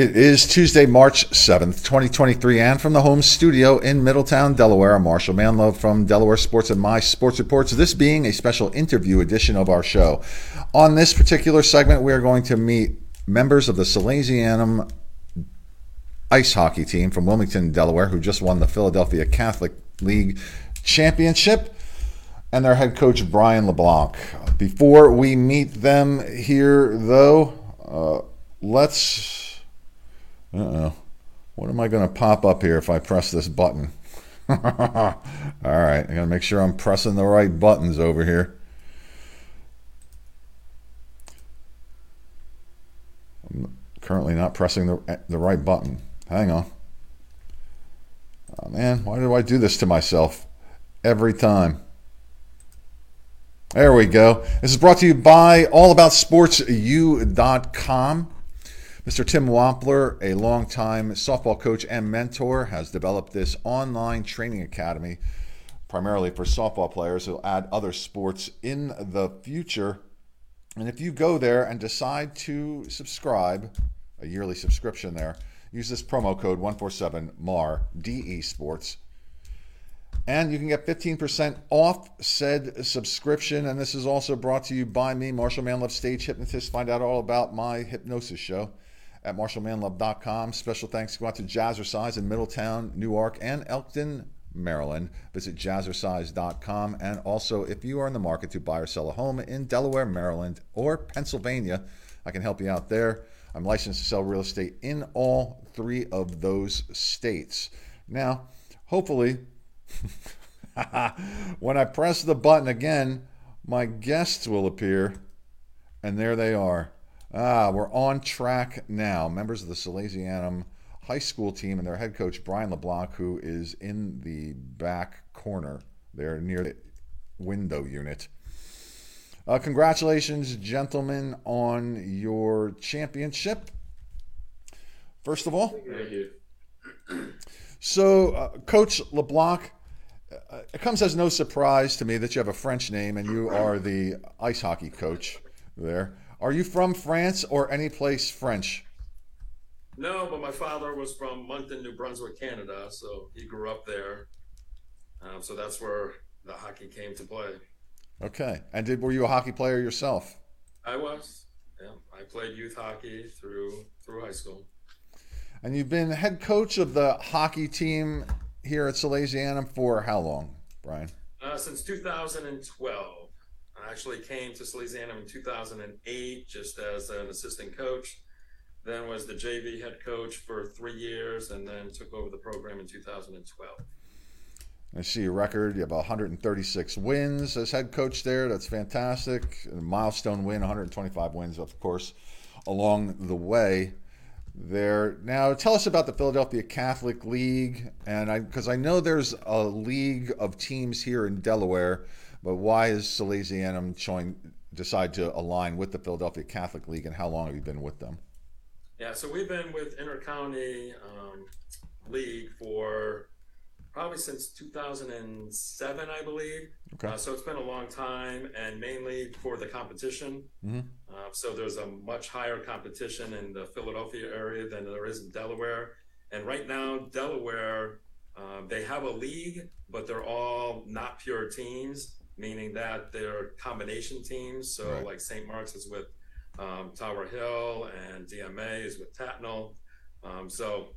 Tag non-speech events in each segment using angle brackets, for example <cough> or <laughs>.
It is Tuesday, March 7th, 2023, and from the home studio in Middletown, Delaware, Marshall Manlove from Delaware Sports and My Sports Reports. This being a special interview edition of our show. On this particular segment, we are going to meet members of the Salesianum ice hockey team from Wilmington, Delaware, who just won the Philadelphia Catholic League Championship, and their head coach, Brian LeBlanc. Before we meet them here, though, uh, let's uh-oh. What am I going to pop up here if I press this button? <laughs> All right, I got to make sure I'm pressing the right buttons over here. I'm currently not pressing the, eh, the right button. Hang on. Oh man, why do I do this to myself every time? There we go. This is brought to you by allaboutsportsu.com. Mr. Tim Wampler, a longtime softball coach and mentor, has developed this online training academy primarily for softball players. He'll add other sports in the future. And if you go there and decide to subscribe, a yearly subscription there, use this promo code 147MAR DE Sports. And you can get 15% off said subscription. And this is also brought to you by me, Marshall Manlove, stage hypnotist. Find out all about my hypnosis show at marshallmanlove.com. Special thanks go out to Jazzercise in Middletown, Newark, and Elkton, Maryland. Visit jazzercise.com. And also, if you are in the market to buy or sell a home in Delaware, Maryland, or Pennsylvania, I can help you out there. I'm licensed to sell real estate in all three of those states. Now, hopefully, <laughs> when I press the button again, my guests will appear, and there they are. Ah, we're on track now. Members of the Salesianum high school team and their head coach, Brian LeBlanc, who is in the back corner there near the window unit. Uh, congratulations, gentlemen, on your championship. First of all, thank you. So, uh, Coach LeBlanc, uh, it comes as no surprise to me that you have a French name and you are the ice hockey coach there. Are you from France or any place French? No, but my father was from Moncton, New Brunswick, Canada, so he grew up there. Um, so that's where the hockey came to play. Okay. And did were you a hockey player yourself? I was. Yeah, I played youth hockey through through high school. And you've been head coach of the hockey team here at Salesianum for how long, Brian? Uh, since 2012. I actually came to Salesianum in 2008 just as an assistant coach. Then was the JV head coach for three years, and then took over the program in 2012. I see your record. You have 136 wins as head coach there. That's fantastic. A milestone win, 125 wins, of course, along the way there. Now, tell us about the Philadelphia Catholic League, and I because I know there's a league of teams here in Delaware but why is Salesianum showing decide to align with the Philadelphia Catholic League, and how long have you been with them? Yeah, so we've been with Intercounty um, League for probably since 2007, I believe. Okay. Uh, so it's been a long time, and mainly for the competition. Mm-hmm. Uh, so there's a much higher competition in the Philadelphia area than there is in Delaware. And right now, Delaware, uh, they have a league, but they're all not pure teams meaning that they're combination teams. So right. like St. Mark's is with um, Tower Hill and DMA is with Tatnall. Um, so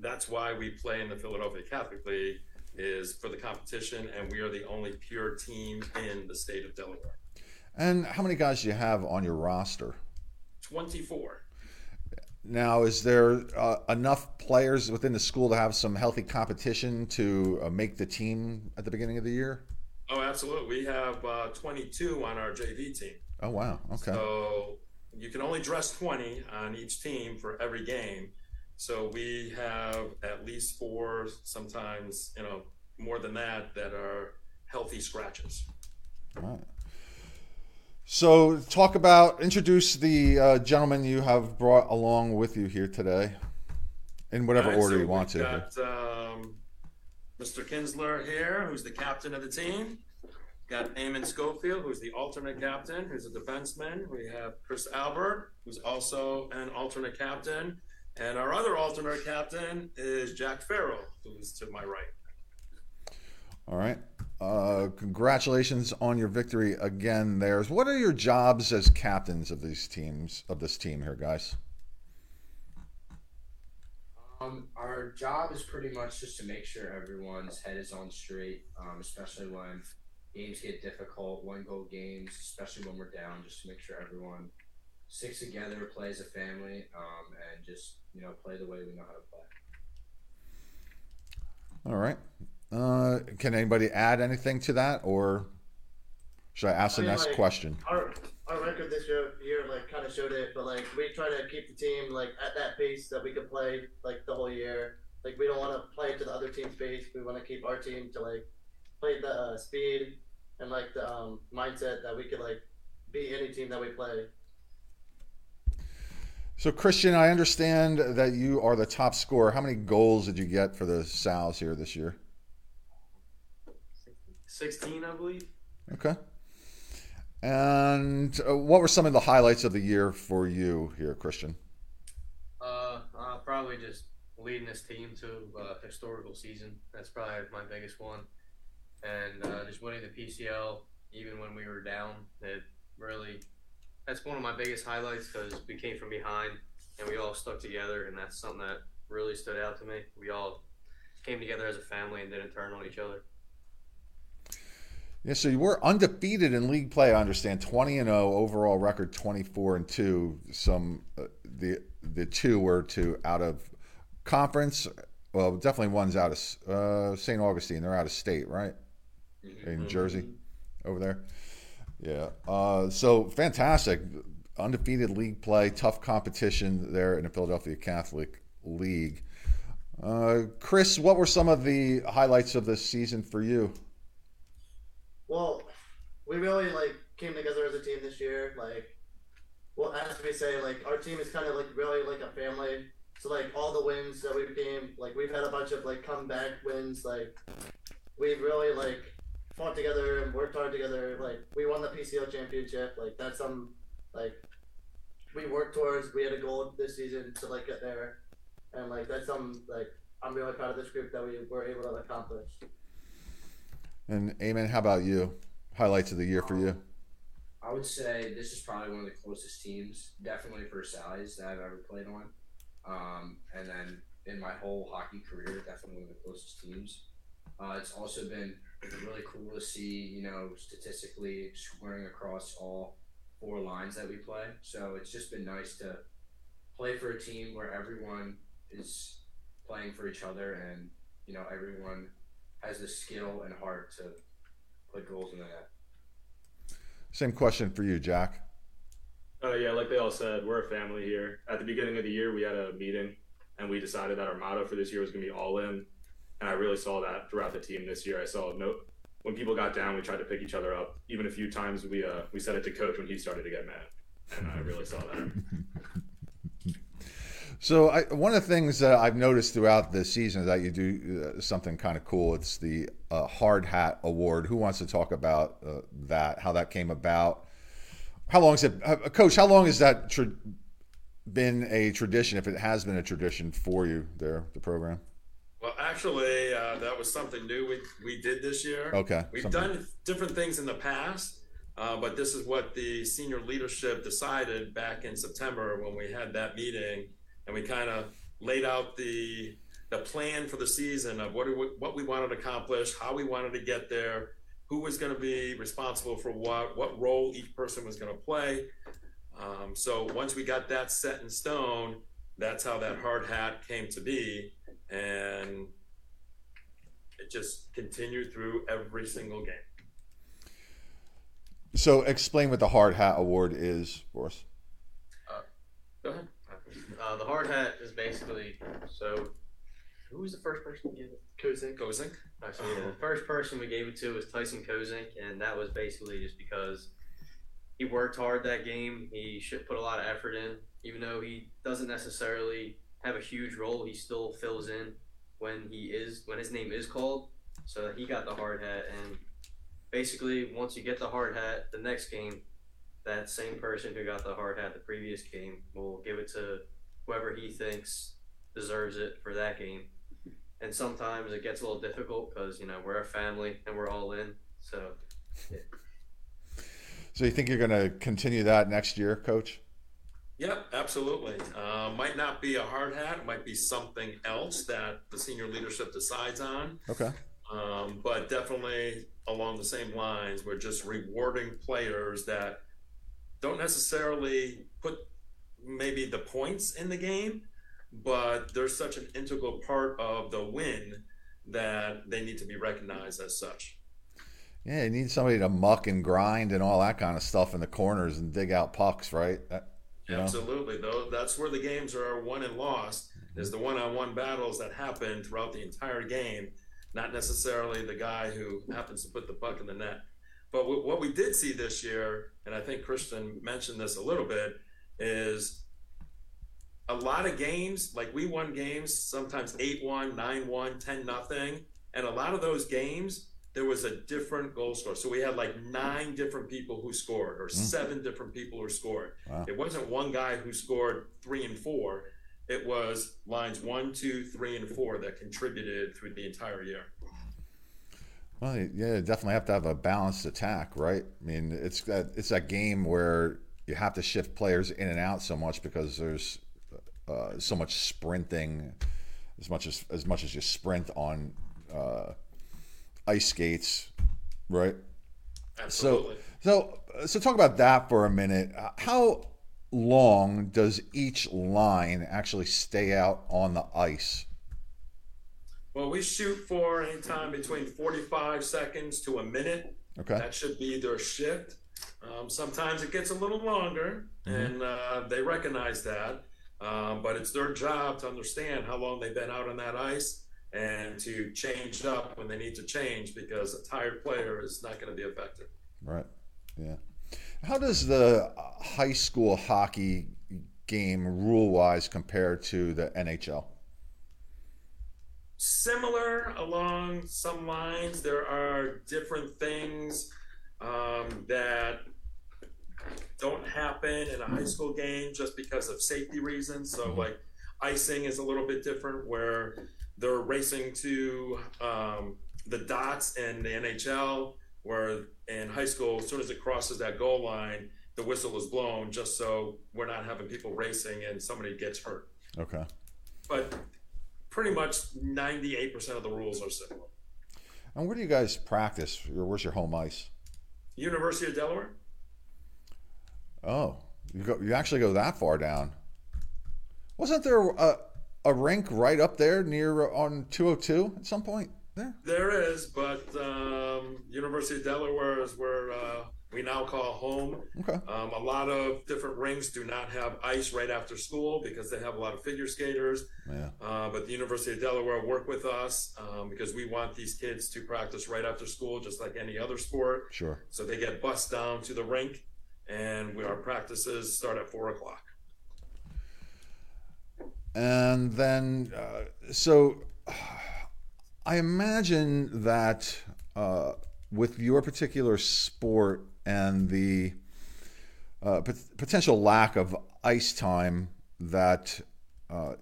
that's why we play in the Philadelphia Catholic League is for the competition, and we are the only pure team in the state of Delaware. And how many guys do you have on your roster? 24. Now, is there uh, enough players within the school to have some healthy competition to uh, make the team at the beginning of the year? Oh, absolutely. We have uh, 22 on our JV team. Oh, wow. Okay. So you can only dress 20 on each team for every game. So we have at least four, sometimes, you know, more than that, that are healthy scratches. All right. So, talk about, introduce the uh, gentleman you have brought along with you here today, in whatever right, order so you want to. Got, um, Mr. Kinsler here, who's the captain of the team. got Eamon Schofield, who's the alternate captain, who's a defenseman. We have Chris Albert, who's also an alternate captain. And our other alternate captain is Jack Farrell, who's to my right. All right. Uh, congratulations on your victory again. There's what are your jobs as captains of these teams of this team here, guys? Um, our job is pretty much just to make sure everyone's head is on straight, um, especially when games get difficult, one goal games, especially when we're down, just to make sure everyone sticks together, plays a family, um, and just you know play the way we know how to play. All right. Uh, can anybody add anything to that, or should I ask I the mean, next like, question? Our our record this year, year like kind of showed it, but like we try to keep the team like at that pace that we could play like the whole year. Like we don't want to play to the other team's pace. We want to keep our team to like play the uh, speed and like the um, mindset that we could like beat any team that we play. So Christian, I understand that you are the top scorer. How many goals did you get for the Sal's here this year? 16, I believe. Okay. And uh, what were some of the highlights of the year for you here, Christian? Uh, uh, probably just leading this team to a historical season. That's probably my biggest one. And uh, just winning the PCL, even when we were down, it really that's one of my biggest highlights because we came from behind and we all stuck together, and that's something that really stood out to me. We all came together as a family and didn't turn on each other. Yeah, so you were undefeated in league play. I understand, twenty and zero oh, overall record, twenty four and two. Some uh, the the two were to out of conference. Well, definitely one's out of uh, St. Augustine. They're out of state, right? Mm-hmm. In Jersey, over there. Yeah. Uh, so fantastic, undefeated league play, tough competition there in the Philadelphia Catholic League. Uh, Chris, what were some of the highlights of this season for you? Well, we really like came together as a team this year. Like, well, as we say, like our team is kind of like really like a family. So like all the wins that we've gained, like we've had a bunch of like comeback wins. Like we've really like fought together and worked hard together. Like we won the PCL championship. Like that's some like we worked towards. We had a goal this season to like get there, and like that's some like I'm really proud of this group that we were able to accomplish. And Eamon, how about you? Highlights of the year for you? I would say this is probably one of the closest teams, definitely for size that I've ever played on. Um, and then in my whole hockey career, definitely one of the closest teams. Uh, it's also been really cool to see, you know, statistically scoring across all four lines that we play. So it's just been nice to play for a team where everyone is playing for each other and, you know, everyone has the skill and heart to put goals in the net. Same question for you, Jack. Uh, yeah, like they all said, we're a family here. At the beginning of the year, we had a meeting and we decided that our motto for this year was going to be all in. And I really saw that throughout the team this year. I saw no when people got down, we tried to pick each other up. Even a few times we uh, we said it to coach when he started to get mad, and I really saw that. <laughs> So I, one of the things that I've noticed throughout the season is that you do uh, something kind of cool. It's the uh, Hard Hat Award. Who wants to talk about uh, that? How that came about? How long is it, uh, Coach? How long has that tra- been a tradition? If it has been a tradition for you, there, the program. Well, actually, uh, that was something new we we did this year. Okay. We've something. done different things in the past. Uh, but this is what the senior leadership decided back in September when we had that meeting and we kind of laid out the the plan for the season of what we, what we wanted to accomplish, how we wanted to get there, who was going to be responsible for what, what role each person was going to play. Um, so once we got that set in stone, that's how that hard hat came to be, and it just continued through every single game. So explain what the hard hat award is for us. Uh, go ahead. Uh, the hard hat is basically so. Who was the first person to give it? Kozink. Kozink. Actually, yeah, the first person we gave it to was Tyson Kozink, and that was basically just because he worked hard that game. He should put a lot of effort in, even though he doesn't necessarily have a huge role. He still fills in when he is when his name is called. So he got the hard hat, and basically once you get the hard hat, the next game, that same person who got the hard hat the previous game will give it to whoever he thinks deserves it for that game. And sometimes it gets a little difficult because you know we're a family and we're all in. So. Yeah. So you think you're going to continue that next year, Coach? Yep, absolutely. Uh, might not be a hard hat. It Might be something else that the senior leadership decides on. Okay. Um, but definitely along the same lines, we're just rewarding players that don't necessarily put maybe the points in the game, but they're such an integral part of the win that they need to be recognized as such. Yeah, you need somebody to muck and grind and all that kind of stuff in the corners and dig out pucks, right? Absolutely, though. That's where the games are won and lost. Is the one-on-one battles that happen throughout the entire game, not necessarily the guy who happens to put the puck in the net. But what we did see this year, and I think Christian mentioned this a little bit, is a lot of games. Like we won games sometimes 8-1, 9-1, 10 nothing, and a lot of those games there was a different goal scorer. So we had like nine different people who scored, or mm. seven different people who scored. Wow. It wasn't one guy who scored three and four. It was lines one, two, three, and four that contributed through the entire year. Well, yeah, definitely have to have a balanced attack, right? I mean, it's that it's that game where you have to shift players in and out so much because there's uh, so much sprinting, as much as as much as you sprint on. Uh, ice skates, right? Absolutely. So, so, so talk about that for a minute. How long does each line actually stay out on the ice? Well, we shoot for any time between 45 seconds to a minute. Okay. That should be their shift. Um, sometimes it gets a little longer, mm-hmm. and uh, they recognize that. Um, but it's their job to understand how long they've been out on that ice and to change up when they need to change because a tired player is not going to be effective. Right. Yeah. How does the high school hockey game rule wise compare to the NHL? Similar along some lines. There are different things um, that don't happen in a high school game just because of safety reasons. So, mm-hmm. like icing is a little bit different where they're racing to um, the dots in the NHL, where in high school, as soon as it crosses that goal line, the whistle is blown just so we're not having people racing and somebody gets hurt. Okay. But pretty much 98% of the rules are similar. And where do you guys practice? Where's your home ice? University of Delaware. Oh, you go. You actually go that far down. Wasn't there a, a rink right up there near on 202 at some point? There, there is, but um, University of Delaware is where uh, we now call home. Okay. Um, a lot of different rinks do not have ice right after school because they have a lot of figure skaters. Yeah. Uh, but the University of Delaware work with us um, because we want these kids to practice right after school, just like any other sport. Sure. So they get bused down to the rink, and we, our practices start at four o'clock. And then, uh, so I imagine that uh, with your particular sport and the uh, potential lack of ice time, that uh,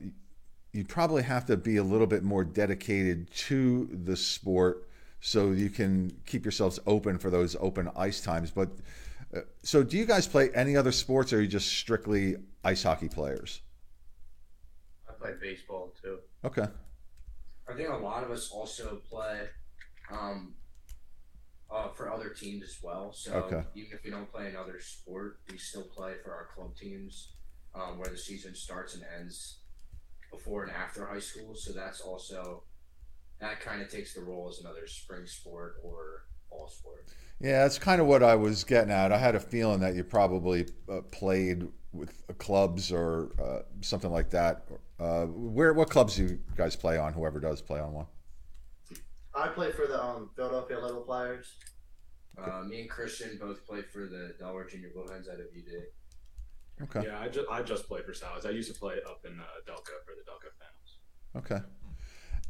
you probably have to be a little bit more dedicated to the sport so you can keep yourselves open for those open ice times. But uh, so, do you guys play any other sports, or are you just strictly ice hockey players? I play baseball too. Okay. I think a lot of us also play um, uh, for other teams as well. So okay. even if we don't play another sport, we still play for our club teams um, where the season starts and ends before and after high school. So that's also that kind of takes the role as another spring sport or fall sport. Yeah, that's kind of what I was getting at. I had a feeling that you probably uh, played with clubs or uh, something like that. Uh, where what clubs do you guys play on? Whoever does play on one. I play for the um, Philadelphia Little Flyers. Uh, me and Christian both play for the Delaware Junior Bluehens out of UD. Okay. Yeah, I just I just play for Sal's. I used to play up in uh, Delco for the Delco Phantoms. Okay.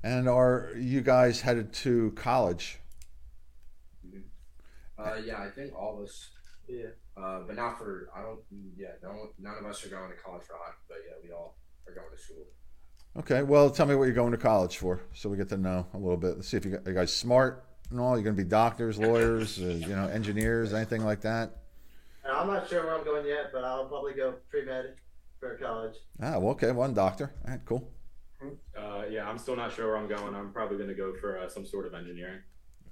And are you guys headed to college? Mm-hmm. Uh, yeah, I think all of us. Yeah. Uh, but not for I don't. Yeah, no, none of us are going to college for hockey. But yeah, we all are going to school. Okay, well, tell me what you're going to college for, so we get to know a little bit. Let's see if you, got, you guys smart and all. You're going to be doctors, lawyers, uh, you know, engineers, anything like that. And I'm not sure where I'm going yet, but I'll probably go pre med for college. Ah, well, okay, one doctor. All right, cool. Uh, yeah, I'm still not sure where I'm going. I'm probably going to go for uh, some sort of engineering.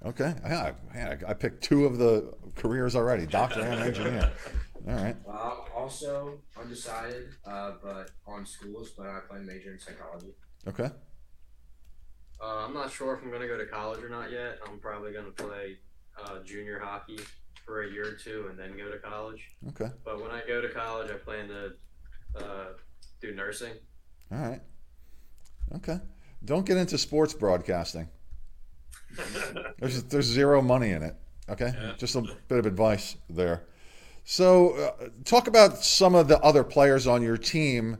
Okay, yeah, man, I, I picked two of the careers already, doctor and engineer. <laughs> All right. Uh, also undecided, uh, but on schools. But I plan to major in psychology. Okay. Uh, I'm not sure if I'm going to go to college or not yet. I'm probably going to play uh, junior hockey for a year or two and then go to college. Okay. But when I go to college, I plan to uh, do nursing. All right. Okay. Don't get into sports broadcasting. <laughs> There's there's zero money in it. Okay. Yeah. Just a bit of advice there. So, uh, talk about some of the other players on your team.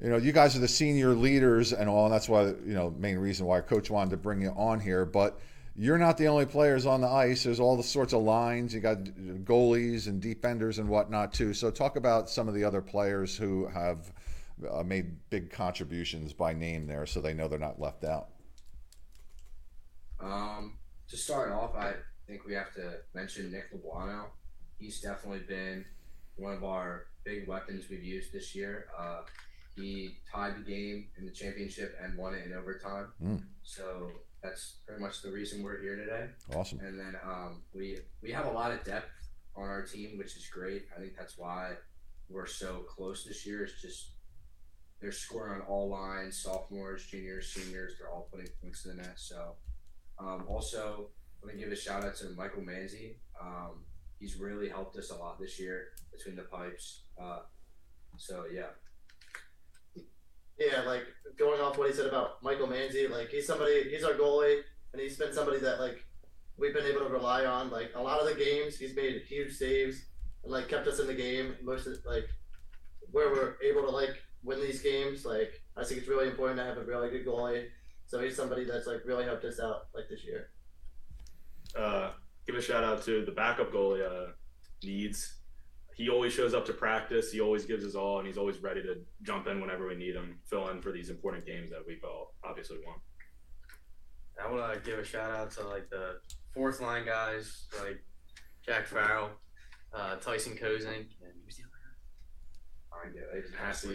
You know, you guys are the senior leaders and all, and that's why you know main reason why coach wanted to bring you on here. But you're not the only players on the ice. There's all the sorts of lines. You got goalies and defenders and whatnot too. So, talk about some of the other players who have uh, made big contributions by name there, so they know they're not left out. Um, to start off, I think we have to mention Nick Labuano. He's definitely been one of our big weapons we've used this year. Uh, he tied the game in the championship and won it in overtime. Mm. So that's pretty much the reason we're here today. Awesome. And then um, we we have a lot of depth on our team, which is great. I think that's why we're so close this year. It's just they're scoring on all lines, sophomores, juniors, seniors. They're all putting points in the net. So um, also, I'm gonna give a shout out to Michael Manzi. Um, he's really helped us a lot this year between the pipes. Uh, so yeah, Yeah, like going off what he said about Michael Manzi, like he's somebody, he's our goalie, and he's been somebody that like we've been able to rely on. Like a lot of the games, he's made huge saves and like kept us in the game. Most of like where we're able to like win these games. Like I think it's really important to have a really good goalie. So he's somebody that's like really helped us out like this year. Uh, give a shout out to the backup goalie, uh, Needs. He always shows up to practice. He always gives his all, and he's always ready to jump in whenever we need him, fill in for these important games that we've all obviously won. I want to give a shout out to like the fourth line guys like Jack Farrell, uh, Tyson Kozink, and who's the other guy?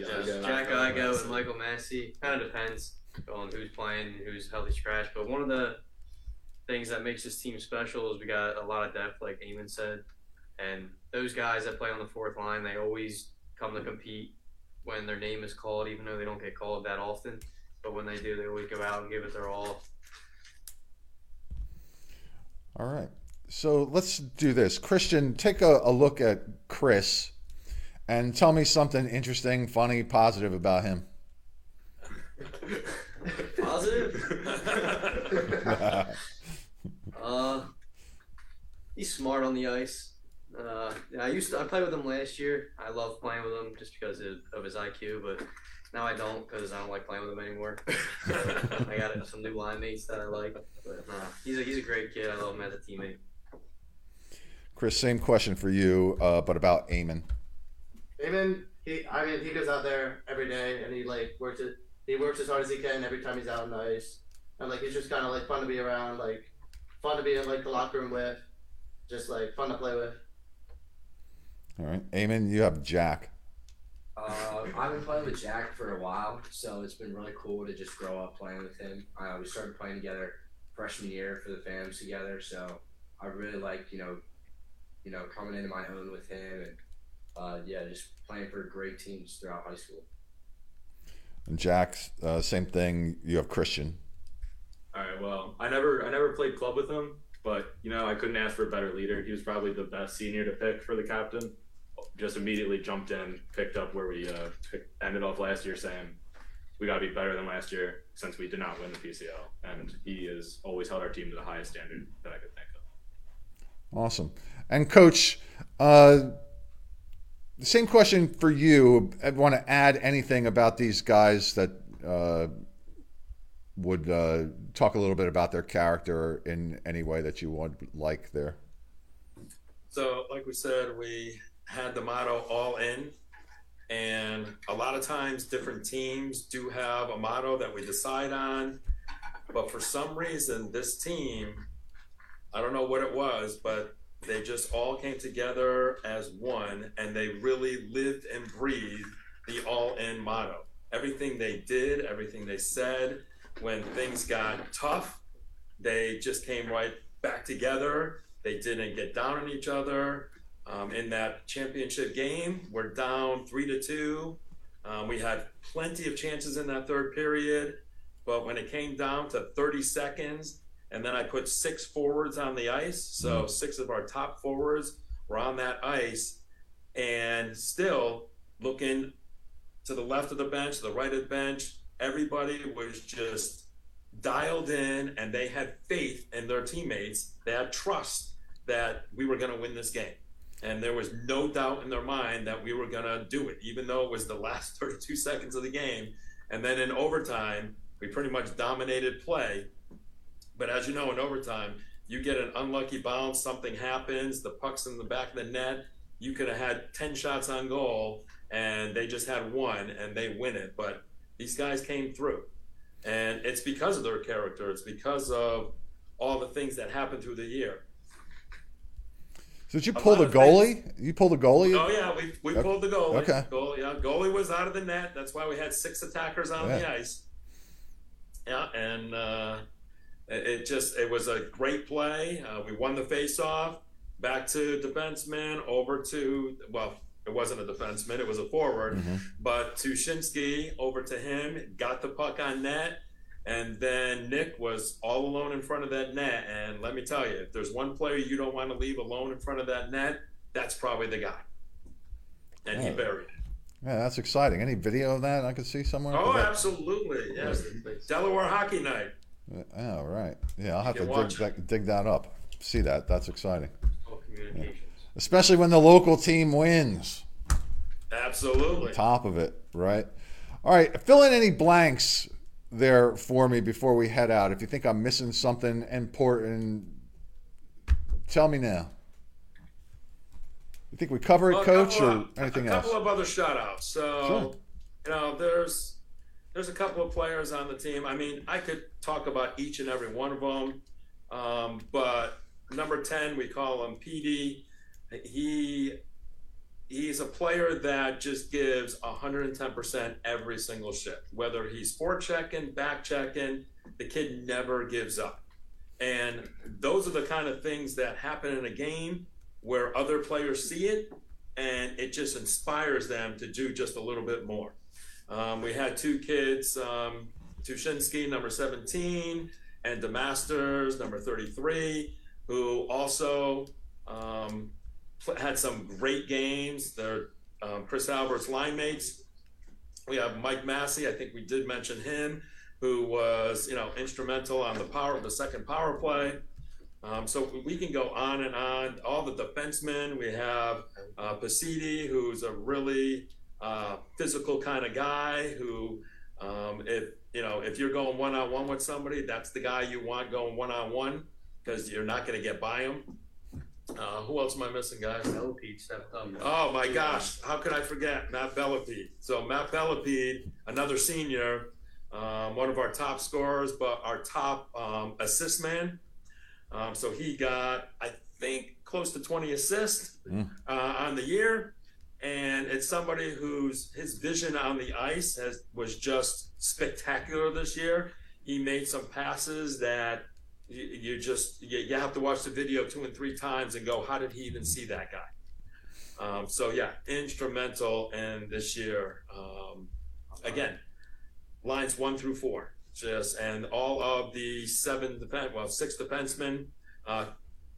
Igo. Jack Igo and Michael Massey. Kind of depends on who's playing, and who's healthy scratch. But one of the things that makes this team special is we got a lot of depth, like Eamon said, and those guys that play on the fourth line, they always come to compete when their name is called, even though they don't get called that often. But when they do, they always go out and give it their all. All right. So let's do this. Christian, take a, a look at Chris and tell me something interesting, funny, positive about him. <laughs> Positive? <laughs> <laughs> Uh, he's smart on the ice. Uh, I used to I played with him last year. I love playing with him just because of, of his IQ, but now I don't because I don't like playing with him anymore. <laughs> I got some new line mates that I like, but nah, he's a he's a great kid. I love him as a teammate. Chris, same question for you, uh, but about Eamon. Eamon, he I mean he goes out there every day and he like works it he works as hard as he can every time he's out on the ice. And like he's just kinda like fun to be around, like fun to be in like the locker room with. Just like fun to play with. All right. Eamon, you have Jack. Uh, I've been playing with Jack for a while, so it's been really cool to just grow up playing with him. Uh, we started playing together freshman year for the FAMs together, so I really like you know, you know, coming into my own with him and uh, yeah, just playing for great teams throughout high school. And Jack, uh, same thing. You have Christian. All right. Well, I never I never played club with him, but you know I couldn't ask for a better leader. He was probably the best senior to pick for the captain. Just immediately jumped in, picked up where we uh, ended off last year, saying we got to be better than last year since we did not win the PCL, and he has always held our team to the highest standard that I could think of. Awesome. And coach, uh, the same question for you. I want to add anything about these guys that uh, would uh, talk a little bit about their character in any way that you would like there. So, like we said, we had the motto all in. And a lot of times, different teams do have a motto that we decide on. But for some reason, this team, I don't know what it was, but they just all came together as one and they really lived and breathed the all in motto. Everything they did, everything they said, when things got tough, they just came right back together. They didn't get down on each other. Um, in that championship game, we're down three to two. Um, we had plenty of chances in that third period, but when it came down to 30 seconds, and then I put six forwards on the ice, so mm-hmm. six of our top forwards were on that ice, and still looking to the left of the bench, to the right of the bench, everybody was just dialed in and they had faith in their teammates. They had trust that we were going to win this game. And there was no doubt in their mind that we were going to do it, even though it was the <laughs> last 32 seconds of the game. And then in overtime, we pretty much dominated play. But as you know, in overtime, you get an unlucky bounce, something happens, the puck's in the back of the net. You could have had 10 shots on goal, and they just had one, and they win it. But these guys came through. And it's because of their character, it's because of all the things that happened through the year. So did you pull the goalie? Things. You pulled the goalie? Oh yeah, we, we okay. pulled the goalie. Okay. Goalie, yeah, goalie was out of the net. That's why we had six attackers on yeah. the ice. Yeah, and uh, it just it was a great play. Uh, we won the face-off. Back to defenseman, over to well, it wasn't a defenseman, it was a forward. Mm-hmm. But Tushinsky over to him, got the puck on net, and then Nick was all alone in front of that net. And let me tell you, if there's one player you don't want to leave alone in front of that net, that's probably the guy. And yeah. he buried it. Yeah, that's exciting. Any video of that I could see somewhere? Oh, absolutely. Yes. Delaware Hockey Night. Oh, right. Yeah, I'll have to dig that, dig that up. See that. That's exciting. Oh, communication. Yeah especially when the local team wins. Absolutely. Top of it, right? All right, fill in any blanks there for me before we head out. If you think I'm missing something important, tell me now. You think we cover it, well, Coach, or of, anything else? A couple else? of other shutouts. So, sure. you know, there's there's a couple of players on the team. I mean, I could talk about each and every one of them, um, but number ten, we call him PD he he's a player that just gives 110% every single shift whether he's forechecking back checking the kid never gives up. And those are the kind of things that happen in a game where other players see it and it just inspires them to do just a little bit more. Um, we had two kids um, Tushinsky, number 17 and DeMasters number 33 who also um, had some great games. They're um, Chris Albert's line mates. We have Mike Massey. I think we did mention him, who was you know instrumental on the power the second power play. Um, so we can go on and on. All the defensemen. We have uh, Pasidi, who's a really uh, physical kind of guy. Who, um, if you know, if you're going one on one with somebody, that's the guy you want going one on one because you're not going to get by him. Uh, who else am I missing, guys? Bellepede stepped up. Oh my gosh, how could I forget Matt Bellepede? So Matt Bellepede, another senior, um, one of our top scorers, but our top um, assist man. Um, so he got, I think, close to 20 assists mm. uh, on the year, and it's somebody whose his vision on the ice has was just spectacular this year. He made some passes that you, you just you, you, have to watch the video two and three times and go, how did he even see that guy? Um, so yeah, instrumental in this year. Um, again, lines one through four, just and all of the seven defense, well, six defensemen. Uh,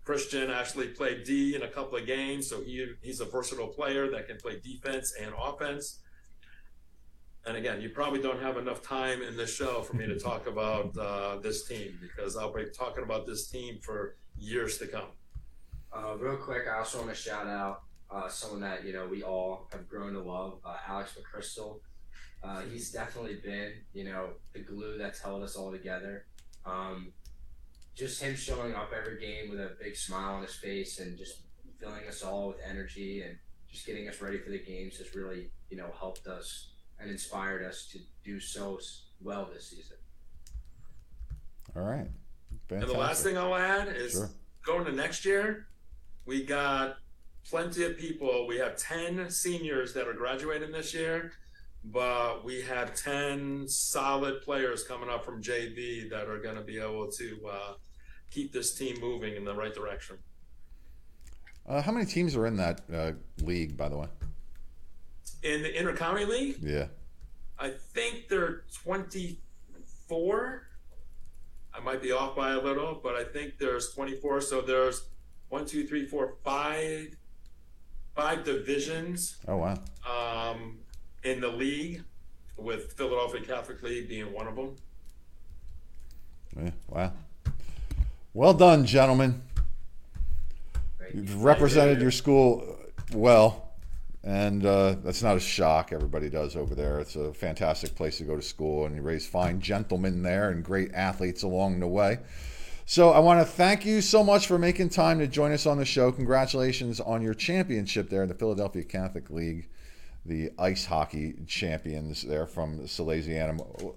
Christian actually played D in a couple of games, so he he's a versatile player that can play defense and offense and again, you probably don't have enough time in this show for me to <laughs> talk about uh, this team because I'll be talking about this team for years to come. Uh, real quick, I also want to shout out uh, someone that you know we all have grown to love, uh, Alex McChrystal. Uh, he's definitely been, you know, the glue that's held us all together. Um, just him showing up every game with a big smile on his face and just filling us all with energy and just getting us ready for the games has really, you know, helped us and inspired us to do so well this season. All right. Fantastic. And the last thing I'll add is sure. going to next year, we got plenty of people. We have 10 seniors that are graduating this year, but we have 10 solid players coming up from JV that are going to be able to uh, keep this team moving in the right direction. Uh, how many teams are in that uh, league, by the way? In the intercounty league? Yeah. I think they're 24. I might be off by a little, but I think there's 24. So there's one, two, three, four, five, five divisions. Oh wow! Um, in the league, with Philadelphia Catholic League being one of them. Yeah, wow. Well done, gentlemen. You've represented your school well and uh, that's not a shock. Everybody does over there. It's a fantastic place to go to school, and you raise fine gentlemen there and great athletes along the way. So I want to thank you so much for making time to join us on the show. Congratulations on your championship there in the Philadelphia Catholic League, the ice hockey champions there from Salesianum.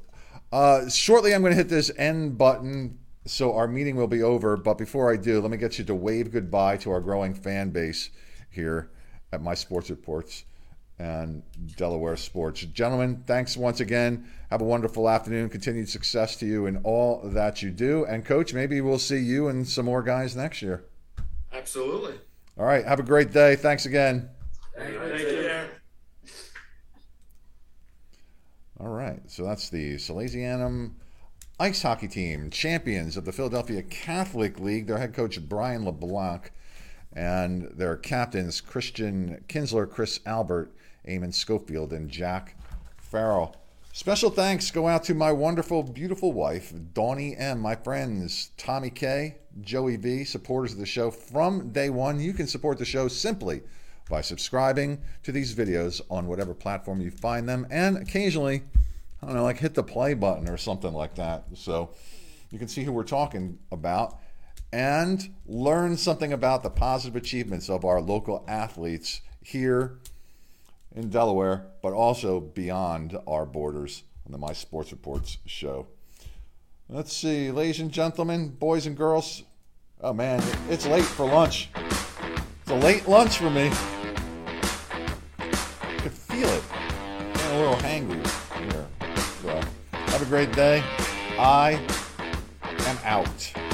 Uh, shortly, I'm going to hit this end button, so our meeting will be over. But before I do, let me get you to wave goodbye to our growing fan base here at My Sports Reports and Delaware Sports. Gentlemen, thanks once again. Have a wonderful afternoon. Continued success to you in all that you do. And, Coach, maybe we'll see you and some more guys next year. Absolutely. All right. Have a great day. Thanks again. Thank you. Thank you. All right. So that's the Salesianum ice hockey team, champions of the Philadelphia Catholic League. Their head coach, Brian LeBlanc and their captains Christian Kinsler, Chris Albert, Eamon Schofield, and Jack Farrell. Special thanks go out to my wonderful, beautiful wife, Donnie M., my friends, Tommy K., Joey V., supporters of the show from day one. You can support the show simply by subscribing to these videos on whatever platform you find them, and occasionally, I don't know, like hit the play button or something like that. So you can see who we're talking about and learn something about the positive achievements of our local athletes here in Delaware, but also beyond our borders on the My Sports Reports show. Let's see, ladies and gentlemen, boys and girls. Oh man, it's late for lunch. It's a late lunch for me. I can feel it. I'm a little hangry here. So, have a great day. I am out. out.